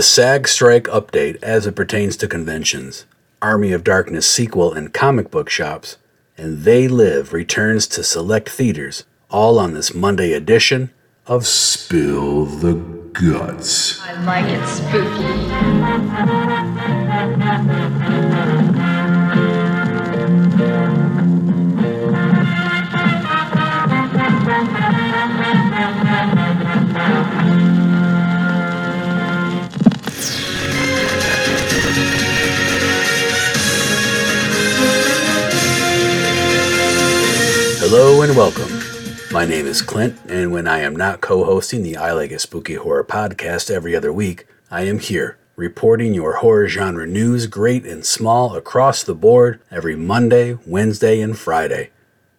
A SAG strike update as it pertains to conventions, Army of Darkness sequel in comic book shops, and They Live returns to select theaters, all on this Monday edition of Spill the Guts. I like it spooky. Hello and welcome. My name is Clint, and when I am not co hosting the I Like It Spooky Horror podcast every other week, I am here reporting your horror genre news, great and small, across the board every Monday, Wednesday, and Friday.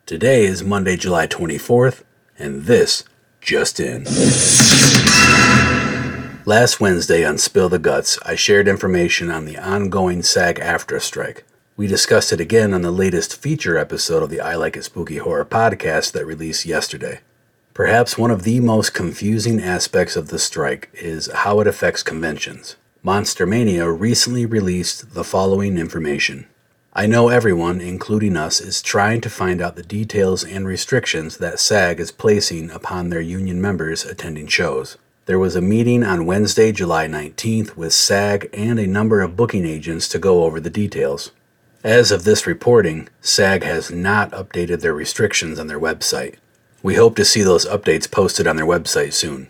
Today is Monday, July 24th, and this just in. Last Wednesday on Spill the Guts, I shared information on the ongoing SAG AFTRA strike. We discussed it again on the latest feature episode of the I Like It Spooky Horror podcast that released yesterday. Perhaps one of the most confusing aspects of the strike is how it affects conventions. Monster Mania recently released the following information. I know everyone, including us, is trying to find out the details and restrictions that SAG is placing upon their union members attending shows. There was a meeting on Wednesday, July 19th with SAG and a number of booking agents to go over the details. As of this reporting, SAG has not updated their restrictions on their website. We hope to see those updates posted on their website soon.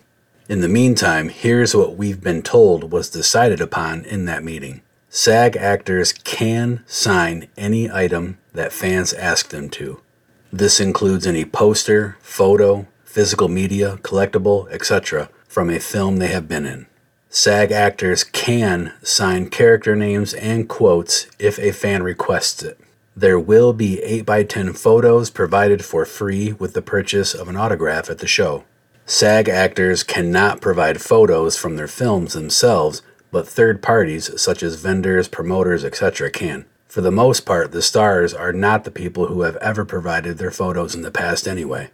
In the meantime, here's what we've been told was decided upon in that meeting. SAG actors can sign any item that fans ask them to. This includes any poster, photo, physical media, collectible, etc., from a film they have been in. SAG actors can sign character names and quotes if a fan requests it. There will be 8x10 photos provided for free with the purchase of an autograph at the show. SAG actors cannot provide photos from their films themselves, but third parties such as vendors, promoters, etc. can. For the most part, the stars are not the people who have ever provided their photos in the past anyway.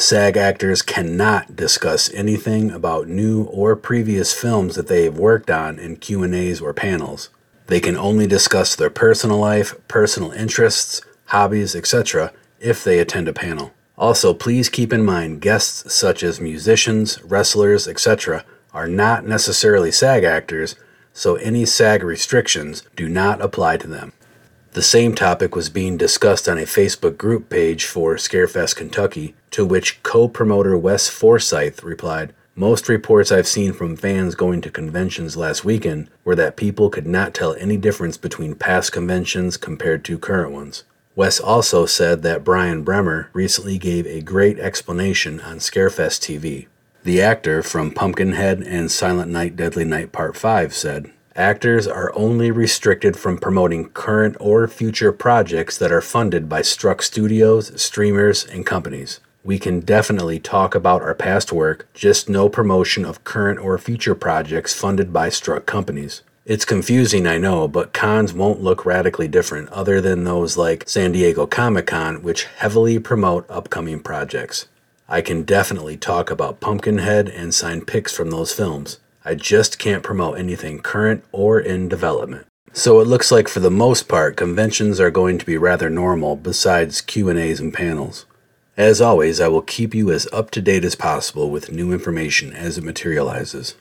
SAG actors cannot discuss anything about new or previous films that they have worked on in Q&As or panels. They can only discuss their personal life, personal interests, hobbies, etc. if they attend a panel. Also, please keep in mind guests such as musicians, wrestlers, etc. are not necessarily SAG actors, so any SAG restrictions do not apply to them. The same topic was being discussed on a Facebook group page for Scarefest Kentucky, to which co promoter Wes Forsyth replied Most reports I've seen from fans going to conventions last weekend were that people could not tell any difference between past conventions compared to current ones. Wes also said that Brian Bremer recently gave a great explanation on Scarefest TV. The actor from Pumpkinhead and Silent Night Deadly Night Part 5 said, Actors are only restricted from promoting current or future projects that are funded by struck studios, streamers, and companies. We can definitely talk about our past work, just no promotion of current or future projects funded by struck companies. It's confusing, I know, but cons won't look radically different other than those like San Diego Comic Con, which heavily promote upcoming projects. I can definitely talk about Pumpkinhead and sign pics from those films. I just can't promote anything current or in development. So it looks like for the most part conventions are going to be rather normal besides Q&As and panels. As always, I will keep you as up to date as possible with new information as it materializes.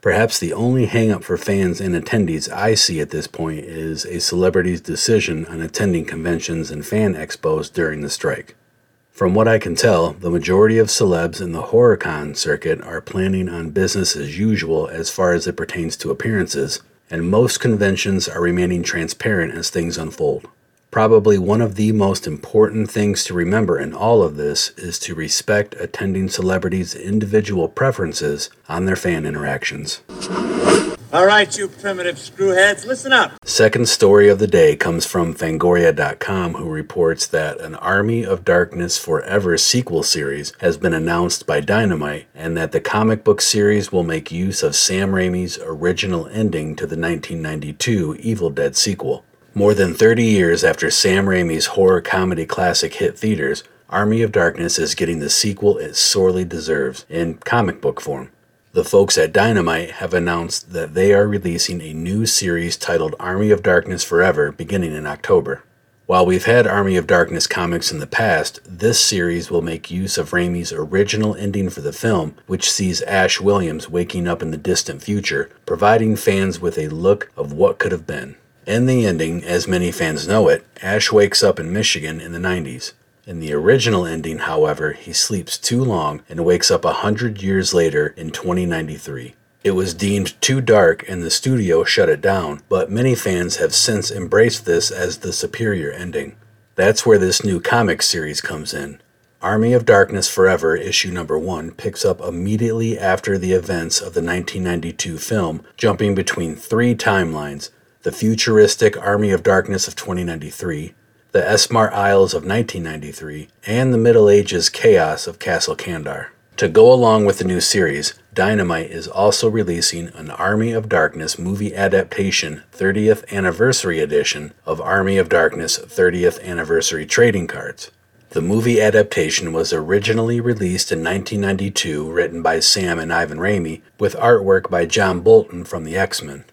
Perhaps the only hangup for fans and attendees I see at this point is a celebrity's decision on attending conventions and fan expos during the strike. From what I can tell, the majority of celebs in the HorrorCon circuit are planning on business as usual as far as it pertains to appearances, and most conventions are remaining transparent as things unfold. Probably one of the most important things to remember in all of this is to respect attending celebrities' individual preferences on their fan interactions. All right, you primitive screwheads, listen up. Second story of the day comes from Fangoria.com, who reports that an Army of Darkness Forever sequel series has been announced by Dynamite, and that the comic book series will make use of Sam Raimi's original ending to the 1992 Evil Dead sequel. More than 30 years after Sam Raimi's horror comedy classic hit theaters, Army of Darkness is getting the sequel it sorely deserves in comic book form. The folks at Dynamite have announced that they are releasing a new series titled Army of Darkness Forever beginning in October. While we've had Army of Darkness comics in the past, this series will make use of Raimi's original ending for the film, which sees Ash Williams waking up in the distant future, providing fans with a look of what could have been. In the ending, as many fans know it, Ash wakes up in Michigan in the 90s. In the original ending, however, he sleeps too long and wakes up a hundred years later in 2093. It was deemed too dark and the studio shut it down, but many fans have since embraced this as the superior ending. That's where this new comic series comes in. Army of Darkness Forever, issue number one, picks up immediately after the events of the 1992 film, jumping between three timelines the futuristic Army of Darkness of 2093, the S-Mart aisles of 1993, and the Middle Ages chaos of Castle Kandar. To go along with the new series, Dynamite is also releasing an Army of Darkness movie adaptation 30th Anniversary Edition of Army of Darkness 30th Anniversary Trading Cards. The movie adaptation was originally released in 1992, written by Sam and Ivan Raimi, with artwork by John Bolton from the X Men.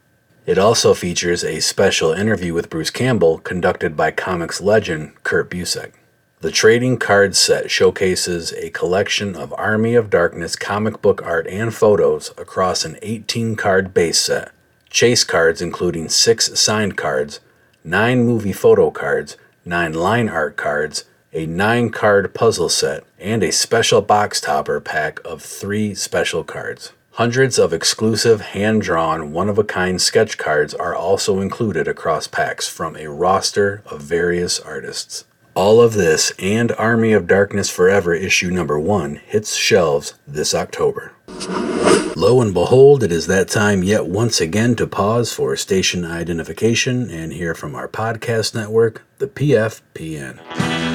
It also features a special interview with Bruce Campbell conducted by comics legend Kurt Busiek. The trading card set showcases a collection of Army of Darkness comic book art and photos across an 18 card base set, chase cards including six signed cards, nine movie photo cards, nine line art cards, a nine card puzzle set, and a special box topper pack of three special cards. Hundreds of exclusive hand drawn, one of a kind sketch cards are also included across packs from a roster of various artists. All of this and Army of Darkness Forever issue number one hits shelves this October. Lo and behold, it is that time yet once again to pause for station identification and hear from our podcast network, the PFPN.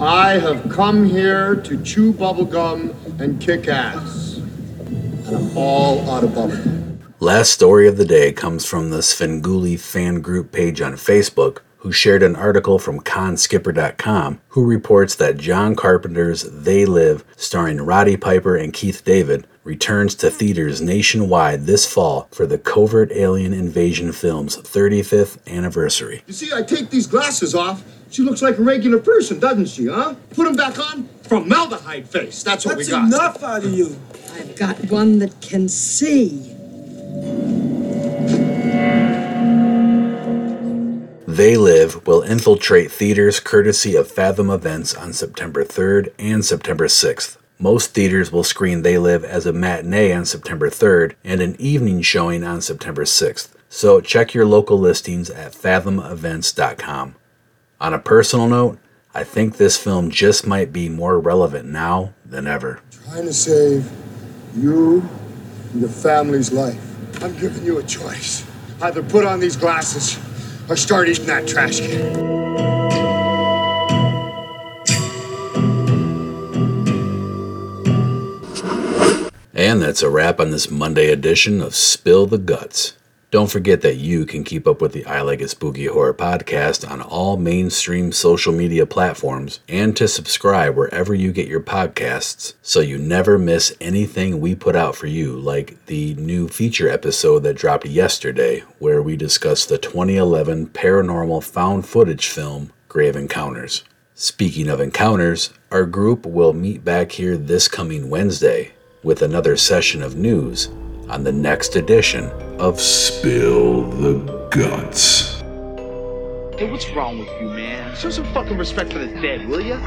I have come here to chew bubblegum and kick ass. And I'm all out of bubblegum. Last story of the day comes from the Svengoolie fan group page on Facebook, who shared an article from conskipper.com, who reports that John Carpenter's They Live, starring Roddy Piper and Keith David, returns to theaters nationwide this fall for the Covert Alien Invasion film's 35th anniversary. You see, I take these glasses off. She looks like a regular person, doesn't she, huh? Put them back on. Formaldehyde face. That's what That's we got. That's enough out of you. I've got one that can see. They Live will infiltrate theaters courtesy of Fathom Events on September 3rd and September 6th. Most theaters will screen They Live as a matinee on September 3rd and an evening showing on September 6th. So check your local listings at fathomevents.com. On a personal note, I think this film just might be more relevant now than ever. Trying to save you and your family's life. I'm giving you a choice. Either put on these glasses or start eating that trash can. And that's a wrap on this Monday edition of Spill the Guts. Don't forget that you can keep up with the I Like It Spooky Horror podcast on all mainstream social media platforms and to subscribe wherever you get your podcasts so you never miss anything we put out for you, like the new feature episode that dropped yesterday, where we discuss the 2011 paranormal found footage film Grave Encounters. Speaking of encounters, our group will meet back here this coming Wednesday with another session of news on the next edition of Spill the Guts. Hey, what's wrong with you, man? Show some fucking respect for the dead, will ya?